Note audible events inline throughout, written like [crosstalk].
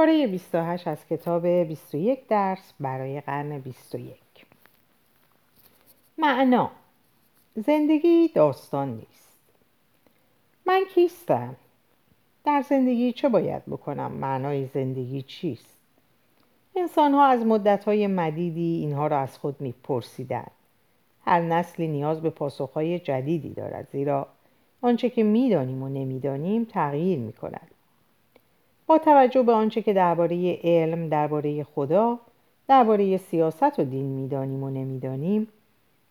پاره 28 از کتاب 21 درس برای قرن 21 معنا زندگی داستان نیست من کیستم؟ در زندگی چه باید بکنم؟ معنای زندگی چیست؟ انسان ها از مدت های مدیدی اینها را از خود میپرسیدند هر نسلی نیاز به پاسخهای جدیدی دارد زیرا آنچه که می‌دانیم و نمی‌دانیم تغییر می کند. توجه به آنچه که درباره علم، درباره خدا، درباره سیاست و دین می‌دانیم و نمی‌دانیم،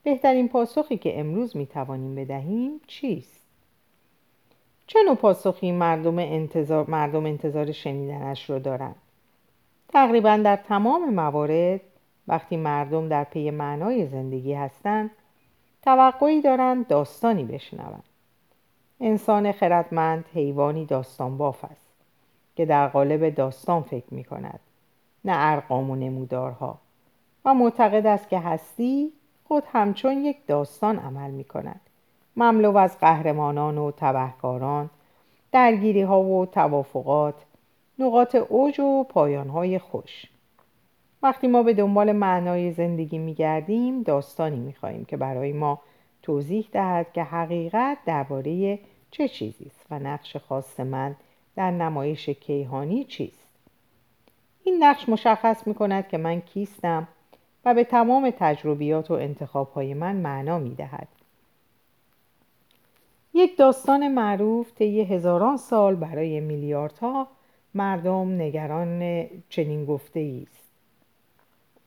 بهترین پاسخی که امروز می‌توانیم بدهیم چیست؟ چه نوع پاسخی مردم انتظار, مردم انتظار شنیدنش را دارند؟ تقریبا در تمام موارد وقتی مردم در پی معنای زندگی هستند توقعی دارند داستانی بشنوند انسان خردمند حیوانی داستان باف است که در قالب داستان فکر می کند نه ارقام و نمودارها. و معتقد است که هستی خود همچون یک داستان عمل می کند مملو از قهرمانان و تبهکاران درگیری ها و توافقات نقاط اوج و پایان های خوش. وقتی ما به دنبال معنای زندگی می گردیم داستانی می خواهیم که برای ما توضیح دهد که حقیقت درباره چه چیزی است و نقش خاص من در نمایش کیهانی چیست این نقش مشخص می کند که من کیستم و به تمام تجربیات و انتخابهای من معنا می دهد. یک داستان معروف طی هزاران سال برای میلیاردها مردم نگران چنین گفته است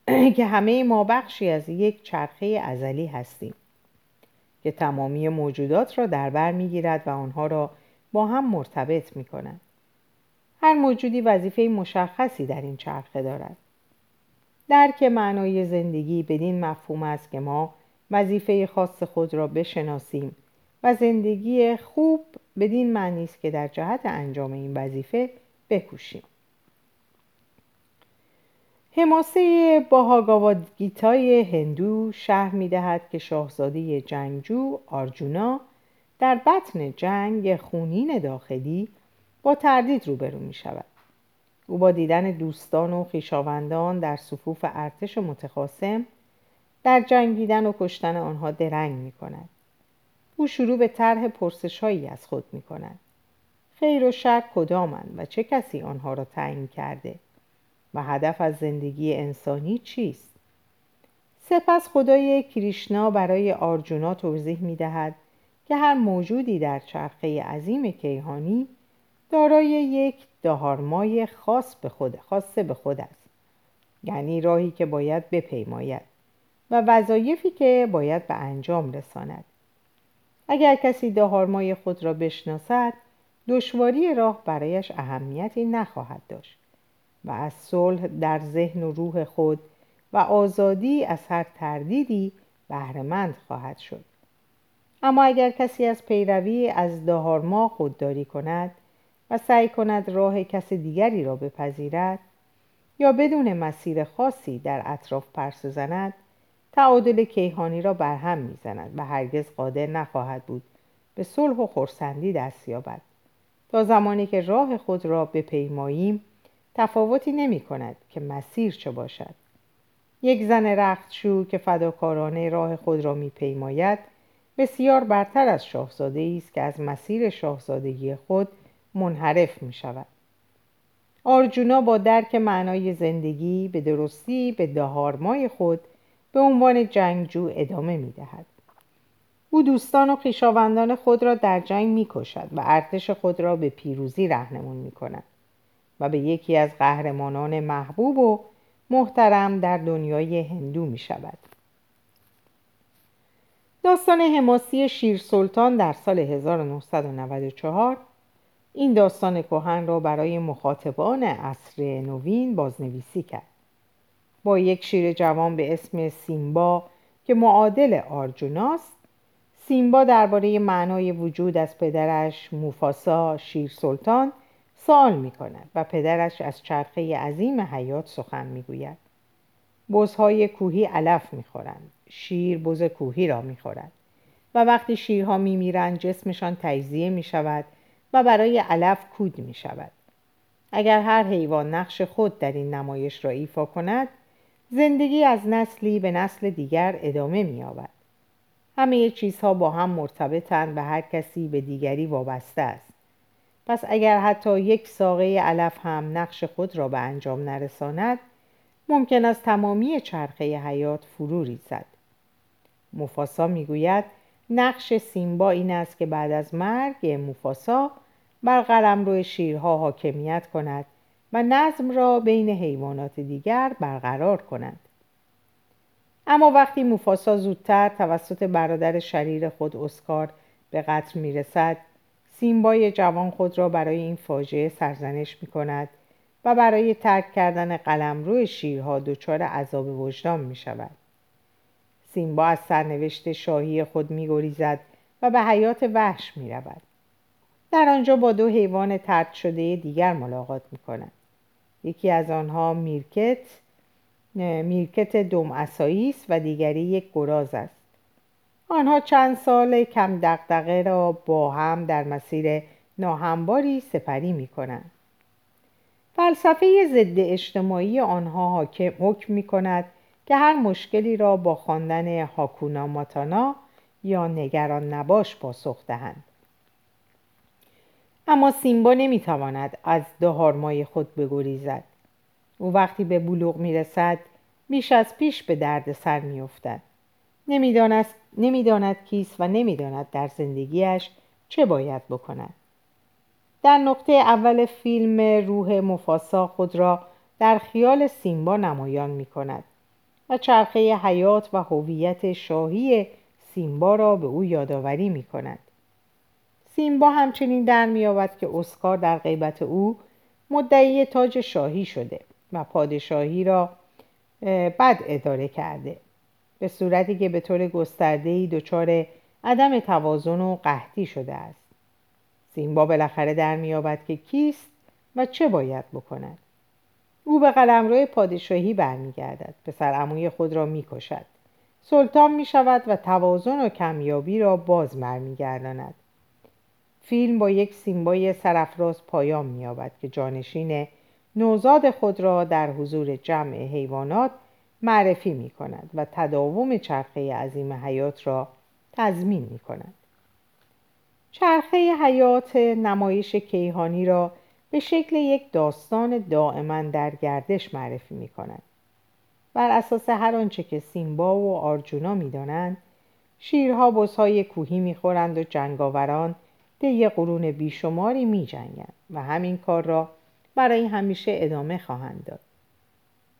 [clears throat] که همه ما بخشی از یک چرخه ازلی هستیم که تمامی موجودات را در بر می‌گیرد و آنها را با هم مرتبط می. هر موجودی وظیفه مشخصی در این چرخه دارد. درک معنای زندگی بدین مفهوم است که ما وظیفه خاص خود را بشناسیم و زندگی خوب بدین معنی است که در جهت انجام این وظیفه بکوشیم. حماسه باهاگاوادگیتای هندو شهر می دهد که شاهزاده جنگجو آرجونا در بطن جنگ خونین داخلی با تردید روبرو می شود. او با دیدن دوستان و خویشاوندان در صفوف ارتش متخاسم در جنگیدن و کشتن آنها درنگ می کند. او شروع به طرح پرسشهایی از خود می کند. خیر و شر کدامند و چه کسی آنها را تعیین کرده؟ و هدف از زندگی انسانی چیست؟ سپس خدای کریشنا برای آرجونا توضیح می دهد که هر موجودی در چرخه عظیم کیهانی دارای یک دهارمای خاص به خود خاص به خود است. یعنی راهی که باید بپیماید و وظایفی که باید به انجام رساند. اگر کسی دهارمای خود را بشناسد دشواری راه برایش اهمیتی نخواهد داشت و از صلح در ذهن و روح خود و آزادی از هر تردیدی بهرهمند خواهد شد. اما اگر کسی از پیروی از دهارما خودداری کند و سعی کند راه کس دیگری را بپذیرد یا بدون مسیر خاصی در اطراف پرسه زند تعادل کیهانی را برهم می‌زند و هرگز قادر نخواهد بود به صلح و خورسندی دست یابد. تا زمانی که راه خود را بپیماییم تفاوتی نمی کند که مسیر چه باشد. یک زن رختشو که فداکارانه راه خود را میپیماید بسیار برتر از شاهزاده است که از مسیر شاهزادگی خود منحرف می شود. آرجونا با درک معنای زندگی به درستی به دهارمای خود به عنوان جنگجو ادامه می دهد. او دوستان و خویشاوندان خود را در جنگ می کشد و ارتش خود را به پیروزی رهنمون می کند. و به یکی از قهرمانان محبوب و محترم در دنیای هندو می شود. داستان حماسی شیر سلطان در سال 1994 این داستان کهن را برای مخاطبان عصر نوین بازنویسی کرد. با یک شیر جوان به اسم سیمبا که معادل آرجوناست سیمبا درباره معنای وجود از پدرش موفاسا شیر سلطان سوال می کند و پدرش از چرخه عظیم حیات سخن می گوید. بزهای کوهی علف می خورند. شیر بز کوهی را می خورد. و وقتی شیرها می میرند جسمشان تجزیه می شود و برای علف کود می شود. اگر هر حیوان نقش خود در این نمایش را ایفا کند زندگی از نسلی به نسل دیگر ادامه می‌یابد همه چیزها با هم مرتبطند و هر کسی به دیگری وابسته است پس اگر حتی یک ساقه علف هم نقش خود را به انجام نرساند ممکن است تمامی چرخه حیات فرو ریزد مفاسا می‌گوید نقش سیمبا این است که بعد از مرگ مفاسا بر روی شیرها حاکمیت کند و نظم را بین حیوانات دیگر برقرار کند اما وقتی موفاسا زودتر توسط برادر شریر خود اسکار به قتل می‌رسد سیمبای جوان خود را برای این فاجعه سرزنش می کند و برای ترک کردن قلمرو شیرها دچار عذاب وجدان می شود. سیمبا از سرنوشت شاهی خود می گریزد و به حیات وحش می رود. در آنجا با دو حیوان ترد شده دیگر ملاقات می کند. یکی از آنها میرکت میرکت دوم است و دیگری یک گراز است آنها چند سال کم دقدقه را با هم در مسیر ناهمباری سپری می کنند. فلسفه ضد اجتماعی آنها حکم می کند که هر مشکلی را با خواندن هاکونا ماتانا یا نگران نباش پاسخ دهند. اما سیمبا نمی‌تواند از دهارمای خود بگریزد. او وقتی به بلوغ می‌رسد بیش از پیش به درد سر میافتد. نمی‌داند نمی‌داند کیست و نمی‌داند در زندگیش چه باید بکند. در نقطه اول فیلم روح مفاسا خود را در خیال سیمبا نمایان می کند و چرخه حیات و هویت شاهی سیمبا را به او یادآوری می کند. سیمبا همچنین در میابد که اسکار در غیبت او مدعی تاج شاهی شده و پادشاهی را بد اداره کرده به صورتی که به طور گسترده‌ای دچار عدم توازن و قحطی شده است سیمبا بالاخره در میابد که کیست و چه باید بکند او به قلمرو پادشاهی برمیگردد. پسر عموی خود را می‌کشد. سلطان می شود و توازن و کمیابی را باز برمیگرداند. فیلم با یک سیمبای سرفراز پایان مییابد که جانشین نوزاد خود را در حضور جمع حیوانات معرفی می کند و تداوم چرخه عظیم حیات را تضمین می کند. چرخه حیات نمایش کیهانی را به شکل یک داستان دائما در گردش معرفی می کند. بر اساس هر آنچه که سیمبا و آرجونا می دانند، شیرها بزهای کوهی می خورند و جنگاوران طی قرون بیشماری می جنگند و همین کار را برای همیشه ادامه خواهند داد.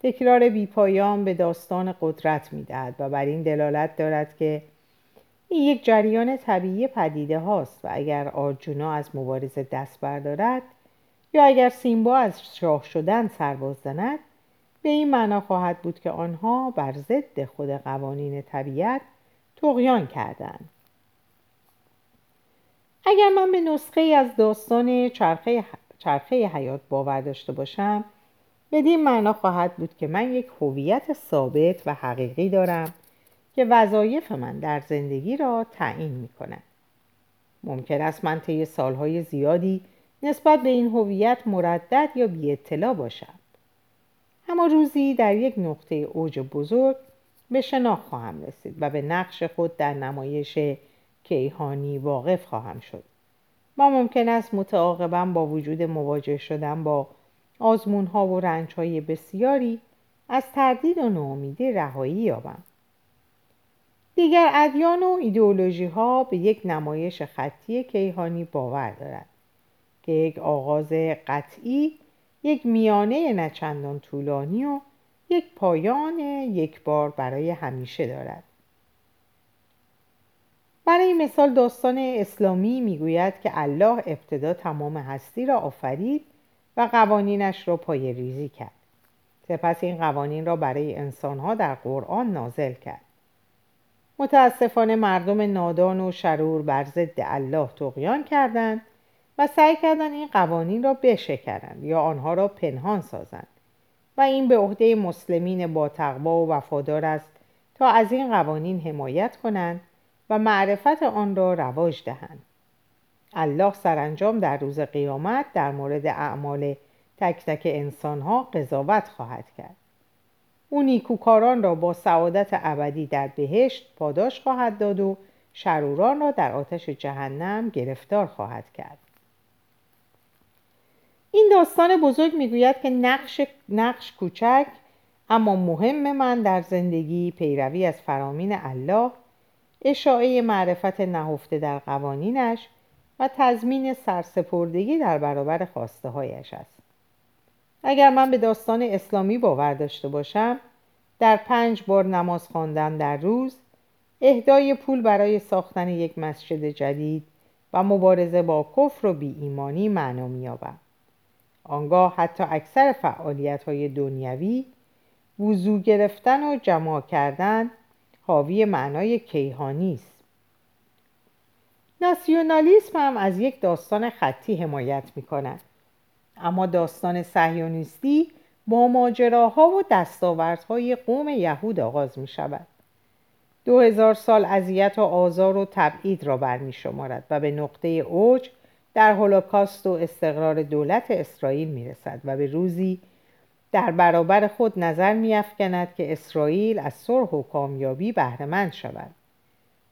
تکرار بیپایان به داستان قدرت می دهد و بر این دلالت دارد که این یک جریان طبیعی پدیده هاست و اگر آرجونا از مبارزه دست بردارد یا اگر سیمبا از شاه شدن سر زند به این معنا خواهد بود که آنها بر ضد خود قوانین طبیعت تقیان کردند اگر من به نسخه از داستان چرخه, چرخه حیات باور داشته باشم بدین معنا خواهد بود که من یک هویت ثابت و حقیقی دارم که وظایف من در زندگی را تعیین می کند. ممکن است من طی سالهای زیادی نسبت به این هویت مردد یا بی اطلاع باشم. اما روزی در یک نقطه اوج بزرگ به شناخت خواهم رسید و به نقش خود در نمایش کیهانی واقف خواهم شد. ما ممکن است متعاقبا با وجود مواجه شدن با آزمون ها و رنج های بسیاری از تردید و ناامیدی رهایی یابم. دیگر ادیان و ایدئولوژی ها به یک نمایش خطی کیهانی باور دارند. که یک آغاز قطعی یک میانه نچندان طولانی و یک پایان یک بار برای همیشه دارد. برای مثال داستان اسلامی می‌گوید که الله ابتدا تمام هستی را آفرید و قوانینش را پای ریزی کرد. سپس این قوانین را برای انسانها در قرآن نازل کرد. متاسفانه مردم نادان و شرور بر ضد الله تقیان کردند سعی کردند این قوانین را بشکنند یا آنها را پنهان سازند و این به عهده مسلمین با تقوا و وفادار است تا از این قوانین حمایت کنند و معرفت آن را رواج دهند. الله سرانجام در روز قیامت در مورد اعمال تک تک انسانها قضاوت خواهد کرد. او نیکوکاران را با سعادت ابدی در بهشت پاداش خواهد داد و شروران را در آتش جهنم گرفتار خواهد کرد. این داستان بزرگ می‌گوید که نقش, نقش کوچک اما مهم من در زندگی پیروی از فرامین الله اشاعه معرفت نهفته در قوانینش و تضمین سرسپردگی در برابر خواسته هایش است. اگر من به داستان اسلامی باور داشته باشم در پنج بار نماز خواندن در روز اهدای پول برای ساختن یک مسجد جدید و مبارزه با کفر و بی ایمانی معنا مییابد. آنگاه حتی اکثر فعالیت های دنیوی وضوع گرفتن و جمع کردن حاوی معنای کیهانی است. ناسیونالیسم هم از یک داستان خطی حمایت می کند اما داستان صهیونیستی با ماجراها و دستاوردهای قوم یهود آغاز می شود دو هزار سال اذیت و آزار و تبعید را برمی شمارد و به نقطه اوج در هولوکاست و استقرار دولت اسرائیل می رسد و به روزی در برابر خود نظر می افکند که اسرائیل از صلح و کامیابی بهرهمند شود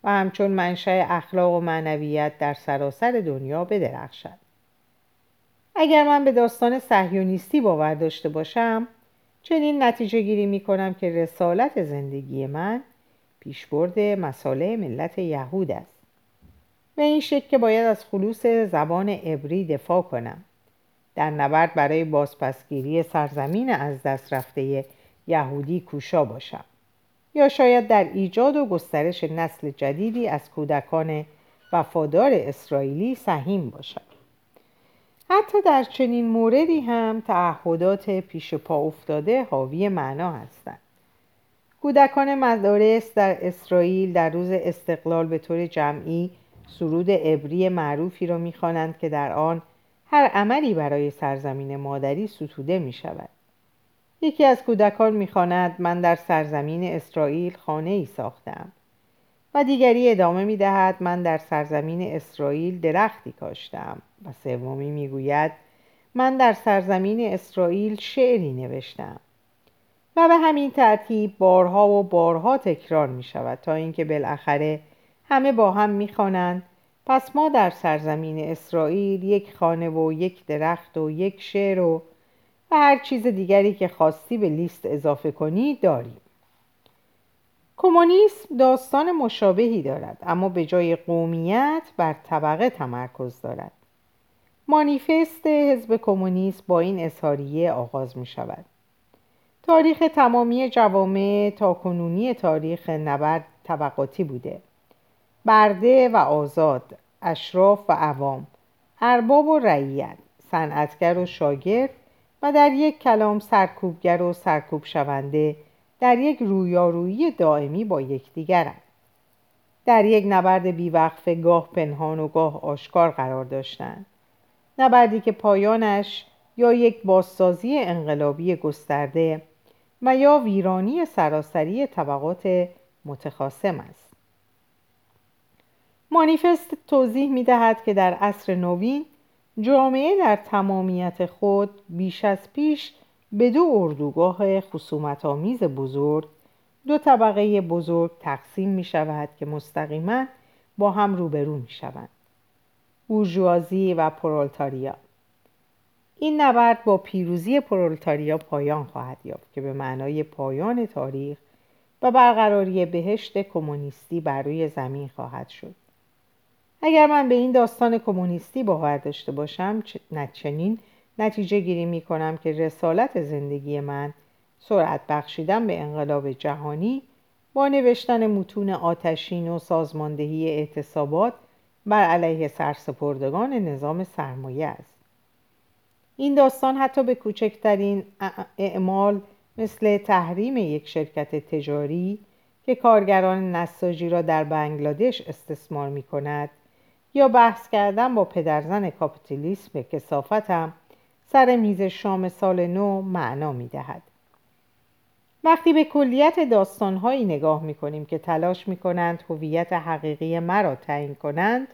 و همچون منشأ اخلاق و معنویت در سراسر دنیا بدرخشد. اگر من به داستان صهیونیستی باور داشته باشم چنین نتیجه گیری می کنم که رسالت زندگی من پیشبرد مساله ملت یهود است. به این شکل که باید از خلوص زبان عبری دفاع کنم. در نبرد برای بازپسگیری سرزمین از دست رفته یهودی کوشا باشم. یا شاید در ایجاد و گسترش نسل جدیدی از کودکان وفادار اسرائیلی سهیم باشم. حتی در چنین موردی هم تعهدات پیش پا افتاده حاوی معنا هستند. کودکان مدارس در اسرائیل در روز استقلال به طور جمعی سرود عبری معروفی را می‌خوانند که در آن هر عملی برای سرزمین مادری ستوده می شود. یکی از کودکان می‌خواند من در سرزمین اسرائیل خانه ای ساختم و دیگری ادامه می دهد من در سرزمین اسرائیل درختی کاشتم و سومی می‌گوید من در سرزمین اسرائیل شعری نوشتم و به همین ترتیب بارها و بارها تکرار می شود تا اینکه بالاخره همه با هم می‌خوانند. پس ما در سرزمین اسرائیل یک خانه و یک درخت و یک شعر و و هر چیز دیگری که خواستی به لیست اضافه کنی داریم. کمونیسم داستان مشابهی دارد اما به جای قومیت بر طبقه تمرکز دارد. مانیفست حزب کمونیست با این اظهاریه آغاز می شود تاریخ تمامی جوامع تا کنونی تاریخ نبرد طبقاتی بوده. برده و آزاد اشراف و عوام ارباب و رعیت صنعتگر و شاگرد و در یک کلام سرکوبگر و سرکوب شونده در یک رویارویی دائمی با یکدیگرند. در یک نبرد بیوقفه گاه پنهان و گاه آشکار قرار داشتند. نبردی که پایانش یا یک بازسازی انقلابی گسترده و یا ویرانی سراسری طبقات متخاصم است. مانیفست توضیح می دهد که در عصر نوین جامعه در تمامیت خود بیش از پیش به دو اردوگاه خصومت آمیز بزرگ دو طبقه بزرگ تقسیم می شود که مستقیما با هم روبرو می شوند بورژوازی و پرولتاریا. این نبرد با پیروزی پرولتاریا پایان خواهد یافت که به معنای پایان تاریخ و برقراری بهشت کمونیستی بر روی زمین خواهد شد. اگر من به این داستان کمونیستی باور داشته باشم چنین نتیجه گیری می کنم که رسالت زندگی من سرعت بخشیدن به انقلاب جهانی با نوشتن متون آتشین و سازماندهی اعتصابات بر علیه سرسپردگان نظام سرمایه است. این داستان حتی به کوچکترین اعمال مثل تحریم یک شرکت تجاری که کارگران نساجی را در بنگلادش استثمار می کند یا بحث کردن با پدرزن کاپیتالیسم کسافتم سر میز شام سال نو معنا می دهد. وقتی به کلیت داستانهایی نگاه می کنیم که تلاش می کنند هویت حقیقی مرا تعیین کنند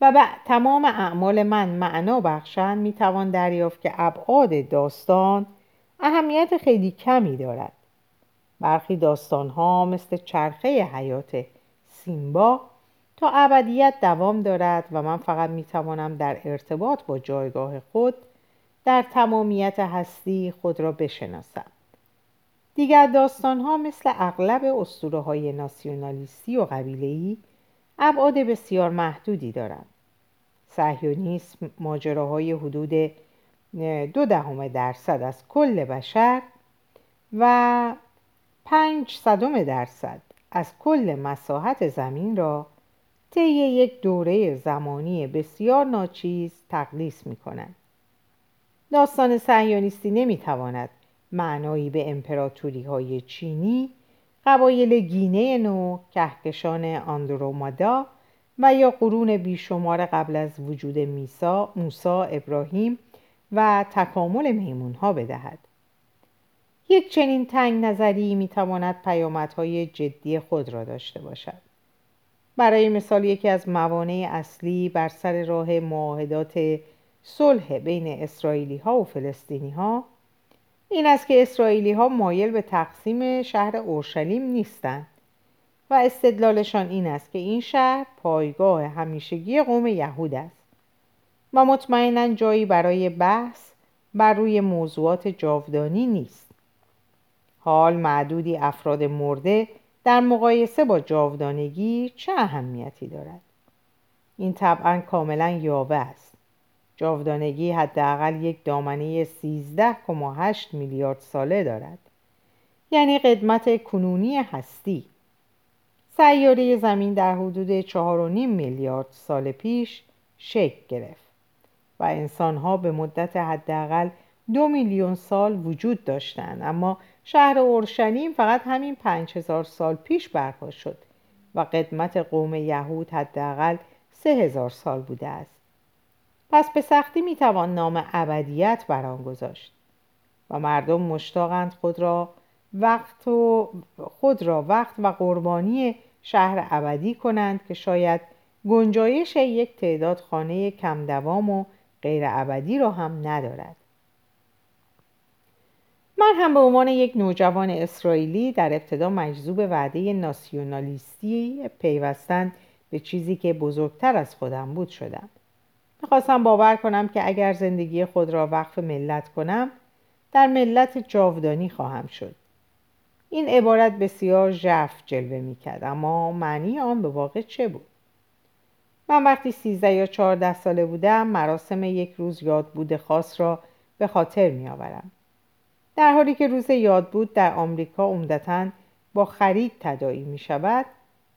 و به تمام اعمال من معنا بخشند می‌توان دریافت که ابعاد داستان اهمیت خیلی کمی دارد برخی داستان ها مثل چرخه حیات سیمبا تا ابدیت دوام دارد و من فقط می‌توانم در ارتباط با جایگاه خود در تمامیت هستی خود را بشناسم. دیگر داستان ها مثل اغلب اسطوره های ناسیونالیستی و قبیله‌ای ابعاد بسیار محدودی دارند. صهیونیسم ماجراهای حدود دو دهم درصد از کل بشر و پنج صدم درصد از کل مساحت زمین را طی یک دوره زمانی بسیار ناچیز تقلیص می کند. داستان صهیونیستی نمی‌تواند معنایی به امپراتوری های چینی، قبایل گینه نو، کهکشان آندرومادا و یا قرون بیشمار قبل از وجود میسا، موسا، ابراهیم و تکامل میمون ها بدهد. یک چنین تنگ نظری می‌تواند پیامدهای جدی خود را داشته باشد. برای مثال یکی از موانع اصلی بر سر راه معاهدات صلح بین اسرائیلی ها و فلسطینی ها این است که اسرائیلی ها مایل به تقسیم شهر اورشلیم نیستند و استدلالشان این است که این شهر پایگاه همیشگی قوم یهود است و مطمئنا جایی برای بحث بر روی موضوعات جاودانی نیست. حال معدودی افراد مرده در مقایسه با جاودانگی چه اهمیتی دارد؟ این طبعا کاملا یاوه است. جاودانگی حداقل یک دامنه 13.8 میلیارد ساله دارد. یعنی قدمت کنونی هستی. سیاره زمین در حدود 4.5 میلیارد سال پیش شکل گرفت و انسانها به مدت حداقل دو میلیون سال وجود داشتند اما شهر اورشلیم فقط همین پنج هزار سال پیش برپا شد و قدمت قوم یهود حداقل سه هزار سال بوده است. پس به سختی می‌توان نام ابدیت بر آن گذاشت و مردم مشتاقند خود را وقت و خود را وقت و قربانی شهر ابدی کنند که شاید گنجایش یک تعداد خانه کم دوام و غیر ابدی را هم ندارد. من هم به عنوان یک نوجوان اسرائیلی در ابتدا مجذوب وعده ناسیونالیستی پیوستن به چیزی که بزرگتر از خودم بود شدم. می‌خواستم باور کنم که اگر زندگی خود را وقف ملت کنم در ملت جاودانی خواهم شد. این عبارت بسیار ژرف جلوه می‌کرد اما معنی آن به واقع چه بود؟ من وقتی سیزده یا چهارده ساله بودم مراسم یک روز یادبود خاص را به خاطر میآورم. در حالی که روز یادبود در آمریکا عمدتا با خرید تدایی می شود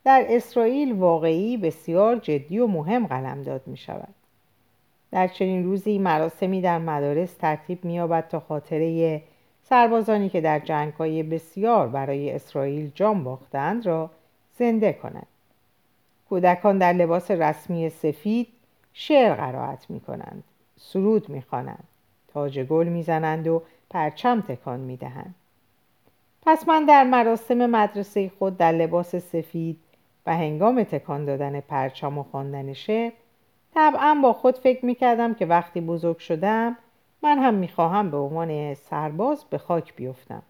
در اسرائیل واقعی بسیار جدی و مهم قلمداد می شود در چنین روزی مراسمی در مدارس ترتیب می‌یابد تا خاطره سربازانی که در جنگ‌های بسیار برای اسرائیل جان باختند را زنده کنند. کودکان در لباس رسمی سفید شعر قرائت می کنند سرود می خوانند تاج گل می زنند و پرچم تکان می دهند پس من در مراسم مدرسه خود در لباس سفید و هنگام تکان دادن پرچم و خواندن شعر طبعا با خود فکر می‌کردم که وقتی بزرگ شدم من هم می‌خواهم به عنوان سرباز به خاک بیفتم.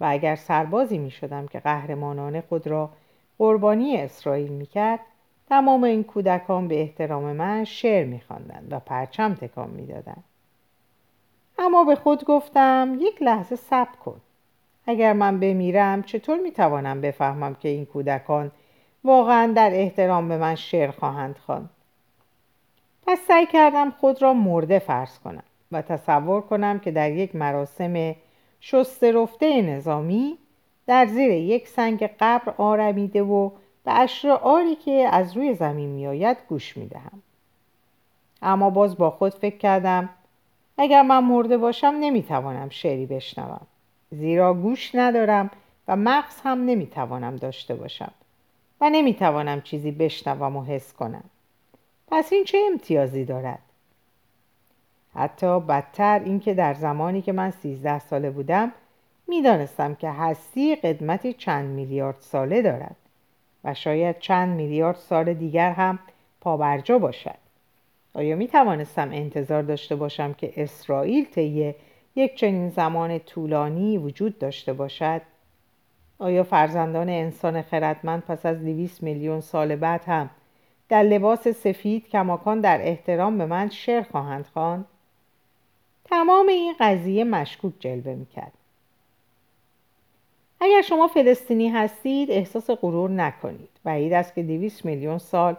و اگر سربازی می‌شدم که قهرمانانه خود را قربانی اسرائیل می‌کرد تمام این کودکان به احترام من شعر میخواندند و پرچم تکان می‌دادند. اما به خود گفتم یک لحظه صبر کن. اگر من بمیرم چطور می‌توانم بفهمم که این کودکان واقعا در احترام به من شعر خواهند خواند؟ پس سعی کردم خود را مرده فرض کنم و تصور کنم که در یک مراسم شسته رفته نظامی در زیر یک سنگ قبر آرمیده و به اشعاری که از روی زمین میآید گوش می‌دهم. اما باز با خود فکر کردم اگر من مرده باشم نمی‌توانم شعری بشنوم. زیرا گوش ندارم و مغز هم نمی‌توانم داشته باشم و نمی‌توانم چیزی بشنوم و حس کنم. پس این چه امتیازی دارد؟ حتی بدتر اینکه در زمانی که من سیزده ساله بودم می‌دانستم که هستی قدمتی چند میلیارد ساله دارد و شاید چند میلیارد سال دیگر هم پابرجا باشد. آیا می توانستم انتظار داشته باشم که اسرائیل طی یک چنین زمان طولانی وجود داشته باشد؟ آیا فرزندان انسان خردمند پس از دویست میلیون سال بعد هم در لباس سفید کماکان در احترام به من شعر خواهند خواند؟ تمام این قضیه مشکوک جلوه می‌کرد. اگر شما فلسطینی هستید احساس غرور نکنید. بعید است که دویست میلیون سال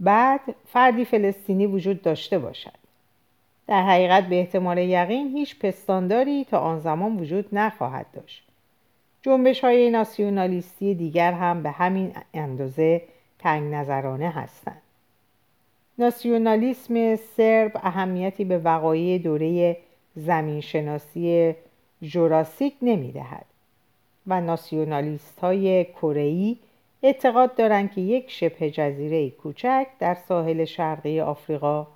بعد فردی فلسطینی وجود داشته باشد. در حقیقت به احتمال یقین هیچ پستانداری تا آن زمان وجود نخواهد داشت. جنبش های ناسیونالیستی دیگر هم به همین اندازه تنگ نظرانه هستند. ناسیونالیسم سرب اهمیتی به وقایع دوره زمینشناسی جوراسیک نمی دهد و ناسیونالیست های کره‌ای اعتقاد دارند که یک شبه جزیره کوچک در ساحل شرقی آفریقا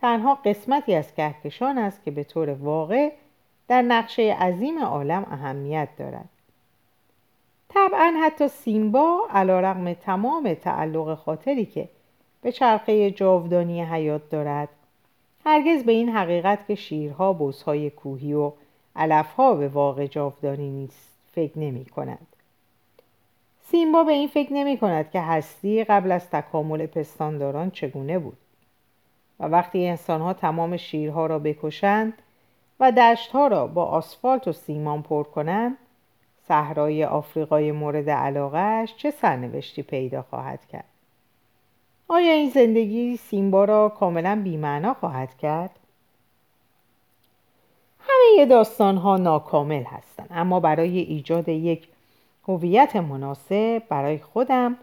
تنها قسمتی از کهکشان است که به طور واقع در نقشه عظیم عالم اهمیت دارد. طبعا حتی سیمبا علا رقم تمام تعلق خاطری که به چرخه جاودانی حیات دارد هرگز به این حقیقت که شیرها بزهای کوهی و علفها به واقع جاودانی نیست فکر نمی کند سیمبا به این فکر نمی کند که هستی قبل از تکامل پستانداران چگونه بود. و وقتی انسانها تمام شیرها را بکشند و دشتها را با آسفالت و سیمان پر کنند صحرای آفریقای مورد علاقهش چه سرنوشتی پیدا خواهد کرد؟ آیا این زندگی سیمبا را کاملا بیمعنا خواهد کرد؟ همه داستان ها ناکامل هستند اما برای ایجاد یک هویت مناسب برای خودم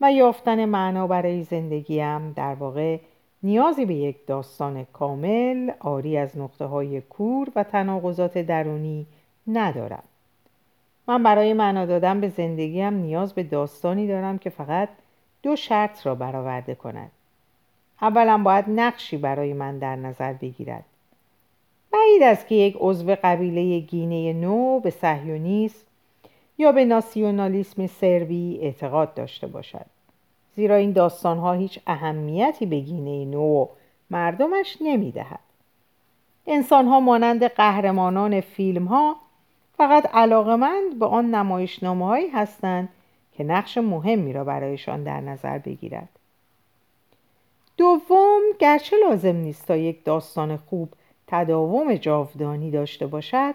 و یافتن معنا برای زندگیم در واقع نیازی به یک داستان کامل آری از نقطه های کور و تناقضات درونی ندارم. من برای معنا دادن به زندگیم نیاز به داستانی دارم که فقط دو شرط را برآورده کند. اولا باید نقشی برای من در نظر بگیرد. بعید است که یک عضو قبیله گینه نو به صهیونیسم یا به ناسیونالیسم سربی اعتقاد داشته باشد. زیرا این داستانها هیچ اهمیتی به گینه نو مردمش نمی‌دهد. انسانها مانند قهرمانان فیلم ها فقط علاقمند به آن نمایشنامه هایی هستند که نقش مهمی را برایشان در نظر بگیرد. دوم گرچه لازم نیست تا یک داستان خوب تداوم جاودانی داشته باشد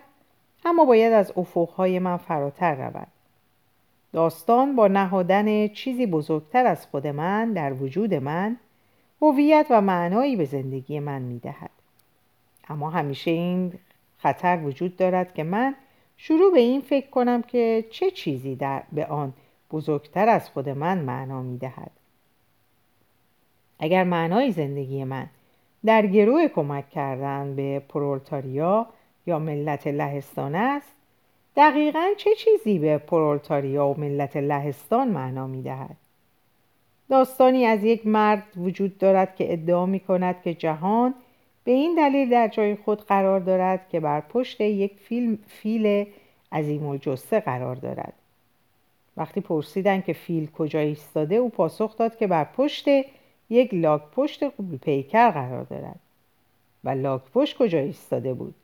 اما باید از افقهای من فراتر رود. داستان با نهادن چیزی بزرگتر از خود من در وجود من هویت و معنایی به زندگی من می‌دهد. اما همیشه این خطر وجود دارد که من شروع به این فکر کنم که چه چیزی در به آن بزرگتر از خود من معنا می‌دهد. اگر معنای زندگی من در گروه کمک کردن به پرولتاریا یا ملت لهستان است دقیقا چه چیزی به پرولتاریا و ملت لهستان معنا می دهد؟ داستانی از یک مرد وجود دارد که ادعا می کند که جهان به این دلیل در جای خود قرار دارد که بر پشت یک فیلم فیل عظیم الجثه قرار دارد. وقتی پرسیدن که فیل کجا ایستاده او پاسخ داد که بر پشت یک لاک پشت پیکر قرار دارد. و لاک پشت کجا ایستاده بود؟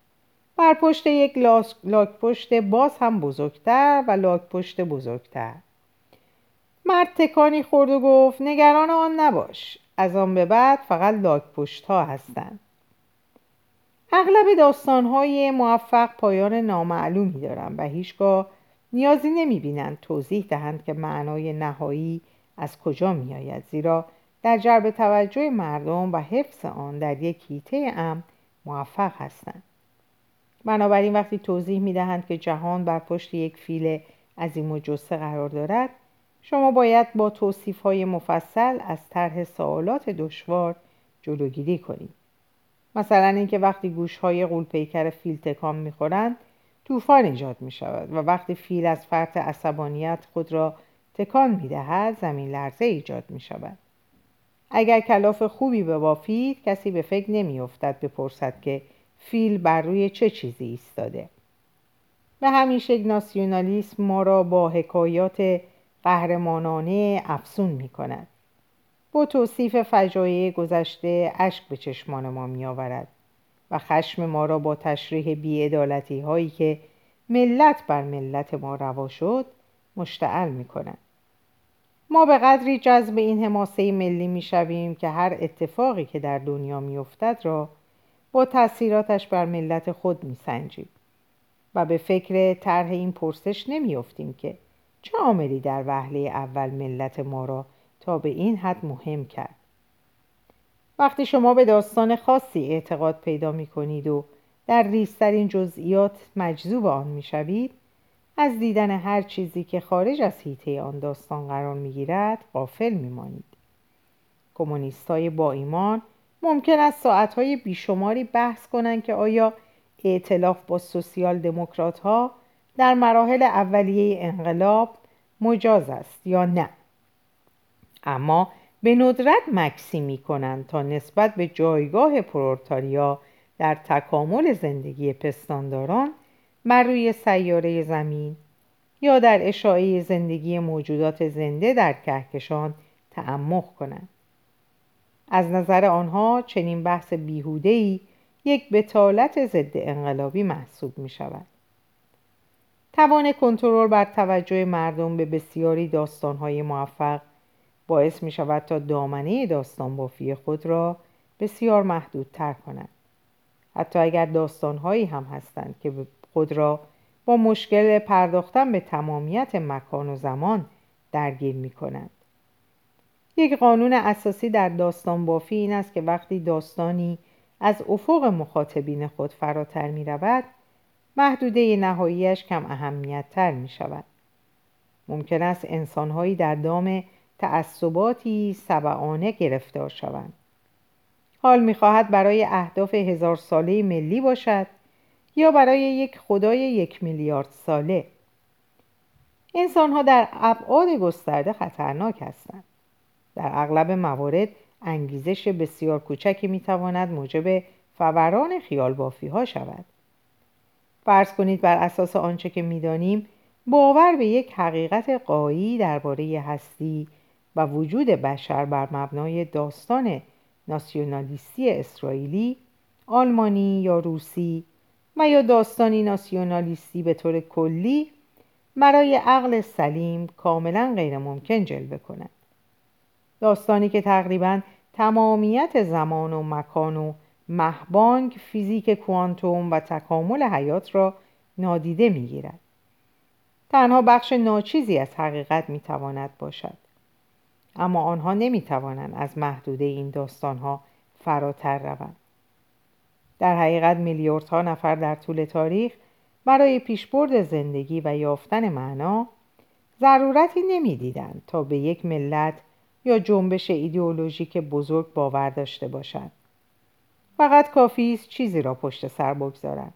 بر پشت یک لاک پشت باز هم بزرگتر و لاک پشت بزرگتر. مرد تکانی خورد و گفت نگران آن نباش از آن به بعد فقط لاک پشت ها هستند اغلب داستانهای موفق پایان نامعلومی دارند و هیچگاه نیازی نمی بینند توضیح دهند که معنای نهایی از کجا می آید زیرا در جلب توجه مردم و حفظ آن در یک هیته ام موفق هستند بنابراین وقتی توضیح می دهند که جهان بر پشت یک فیل عظیم و جسه قرار دارد شما باید با توصیف های مفصل از طرح سوالات دشوار جلوگیری کنید. مثلا اینکه وقتی گوش های قولپیکر فیل تکان می‌خورند طوفان ایجاد می شود و وقتی فیل از فرط عصبانیت خود را تکان می دهد زمین لرزه ایجاد می شود اگر کلاف خوبی بافید کسی به فکر نمی افتد بپرسد که فیل بر روی چه چیزی ایستاده به همین شکل ناسیونالیسم ما را با حکایات قهرمانانه افسون می کند با توصیف فجایع گذشته اشک به چشمان ما می آورد و خشم ما را با تشریح بیعدالتی هایی که ملت بر ملت ما روا شد مشتعل می کند. ما به قدری جذب این حماسه ملی می شویم که هر اتفاقی که در دنیا می افتد را با تاثیراتش بر ملت خود می سنجیم و به فکر طرح این پرسش نمی افتیم که چه عاملی در وهله اول ملت ما را تا به این حد مهم کرد. وقتی شما به داستان خاصی اعتقاد پیدا می کنید و در ریسترین جزئیات مجذوب آن می شوید از دیدن هر چیزی که خارج از حیطه آن داستان قرار می گیرد غافل می مانید کمونیست های با ایمان ممکن است ساعتهای بیشماری بحث کنند که آیا ائتلاف با سوسیال دموکرات ها در مراحل اولیه انقلاب مجاز است یا نه. اما به ندرت مکسی می کنند تا نسبت به جایگاه پرورتاریا در تکامل زندگی پستانداران بر روی سیاره زمین یا در اشاعه زندگی موجودات زنده در کهکشان تعمق کنند. از نظر آنها چنین بحث بیهودهی یک بتالت ضد انقلابی محسوب می شود توان کنترل بر توجه مردم به بسیاری داستانهای موفق باعث می شود تا دامنه داستان بافی خود را بسیار محدودتر کنند حتی اگر داستانهایی هم هستند که خود را با مشکل پرداختن به تمامیت مکان و زمان درگیر می کنند. یک قانون اساسی در داستان بافی این است که وقتی داستانی از افق مخاطبین خود فراتر می رود محدوده نهاییش کم اهمیت تر می شود. ممکن است انسانهایی در دام تعصباتی سبعانه گرفتار شوند. حال می‌خواهد برای اهداف هزار ساله ملی باشد یا برای یک خدای یک میلیارد ساله انسان ها در ابعاد گسترده خطرناک هستند در اغلب موارد انگیزش بسیار کوچکی می‌تواند موجب فوران خیال بافی ها شود. فرض کنید بر اساس آنچه که می‌دانیم باور به یک حقیقت قایی درباره هستی و وجود بشر بر مبنای داستان ناسیونالیستی اسرائیلی آلمانی یا روسی و یا داستانی ناسیونالیستی به طور کلی برای عقل سلیم کاملا غیر ممکن جلوه کند. داستانی که تقریبا تمامیت زمان و مکان و مهبانگ فیزیک کوانتوم و تکامل حیات را نادیده می‌گیرد. تنها بخش ناچیزی از حقیقت می‌تواند باشد. اما آنها نمی‌توانند از محدوده این داستانها فراتر روند. در حقیقت میلیاردها نفر در طول تاریخ برای پیشبرد زندگی و یافتن معنا ضرورتی نمی‌دیدند تا به یک ملت یا جنبش ایدئولوژیک بزرگ باور داشته باشند. فقط کافی است چیزی را پشت سر بگذارند.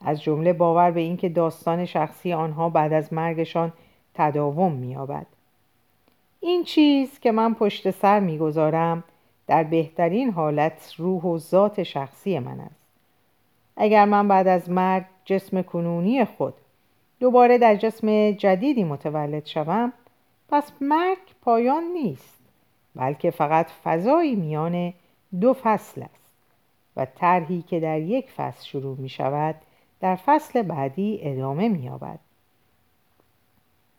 از جمله باور به اینکه داستان شخصی آنها بعد از مرگشان تداوم مییابد. این چیز که من پشت سر می‌گذارم در بهترین حالت روح و ذات شخصی من است. اگر من بعد از مرگ جسم کنونی خود دوباره در جسم جدیدی متولد شوم پس مرگ پایان نیست بلکه فقط فضایی میان دو فصل است و طرحی که در یک فصل شروع می شود در فصل بعدی ادامه می یابد.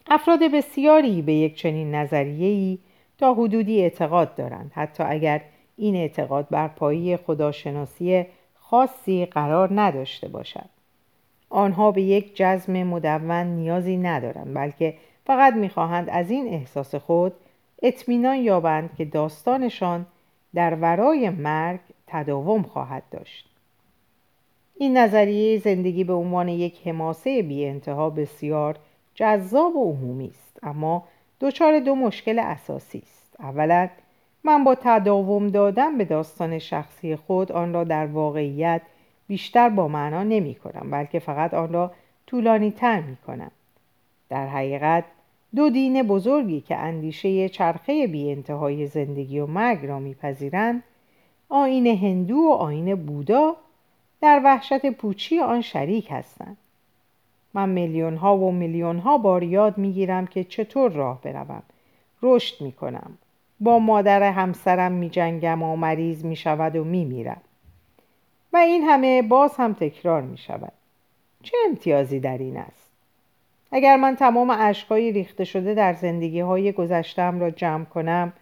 افراد بسیاری به یک چنین نظریه‌ای تا حدودی اعتقاد دارند حتی اگر این اعتقاد بر پایی خداشناسی خاصی قرار نداشته باشد آنها به یک جزم مدون نیازی ندارند بلکه فقط می‌خواهند از این احساس خود اطمینان یابند که داستانشان در ورای مرگ تداوم خواهد داشت. این نظریه زندگی به عنوان یک حماسه بی انتها بسیار جذاب و عمومی است اما دچار دو مشکل اساسی است. اولا من با تداوم دادن به داستان شخصی خود آن را در واقعیت بیشتر با معنا نمی کنم بلکه فقط آن را طولانی تر می کنم در حقیقت دو دین بزرگی که اندیشه چرخه بی انتهای زندگی و مرگ را میپذیرند آین هندو و آین بودا در وحشت پوچی آن شریک هستند. من میلیون و میلیون ها بار یاد می‌گیرم که چطور راه بروم. رشد می‌کنم. با مادر همسرم می جنگم و مریض می شود و می میرم و این همه باز هم تکرار می شود چه امتیازی در این است؟ اگر من تمام اشکای ریخته شده در زندگی های گذشتم را جمع کنم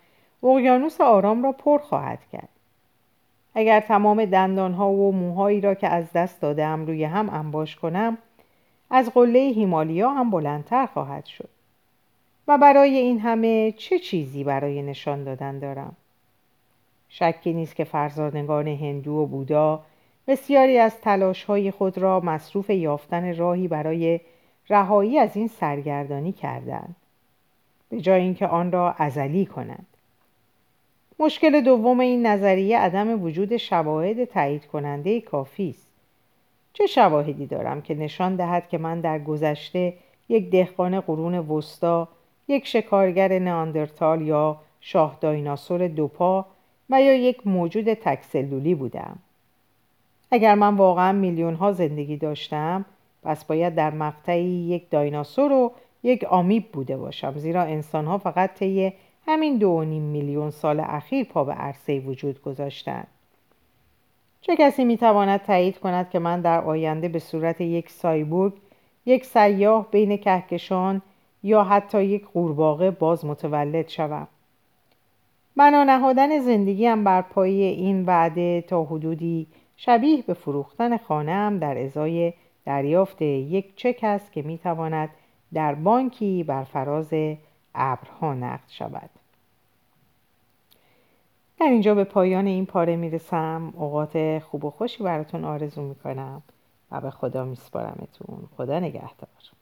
اقیانوس آرام را پر خواهد کرد. اگر تمام دندانها و موهایی را که از دست دادم روی هم انباش کنم از قله هیمالیا هم بلندتر خواهد شد. و برای این همه چه چیزی برای نشان دادن دارم؟ شکی نیست که فرزانگان هندو و بودا بسیاری از تلاشهای خود را مصروف یافتن راهی برای رهایی از این سرگردانی کردند به جای اینکه آن را ازلی کنند. مشکل دوم این نظریه عدم وجود شواهد تایید کننده کافی است. چه شواهدی دارم که نشان دهد که من در گذشته یک دهقان قرون وسطا یک شکارگر ناندرتال یا شاه دایناسور دوپا و یا یک موجود تکسلولی بودم. اگر من واقعا میلیون ها زندگی داشتم پس باید در مقطعی یک دایناسور و یک آمیب بوده باشم زیرا انسان ها فقط طی همین دو نیم میلیون سال اخیر پا به عرصه وجود گذاشتند چه کسی می‌تواند تایید کند که من در آینده به صورت یک سایبورگ یک سیاه بین کهکشان یا حتی یک قورباغه باز متولد شوم؟ بنا نهادن زندگیم بر پای این وعده تا حدودی شبیه به فروختن خانهام در ازای دریافت یک چک است که می‌تواند در بانکی بر فراز ابرها نقد شود. در اینجا به پایان این پاره می‌رسم. اوقات خوب و خوشی براتون آرزو می‌کنم و به خدا میسپارمتون. خدا نگهدار.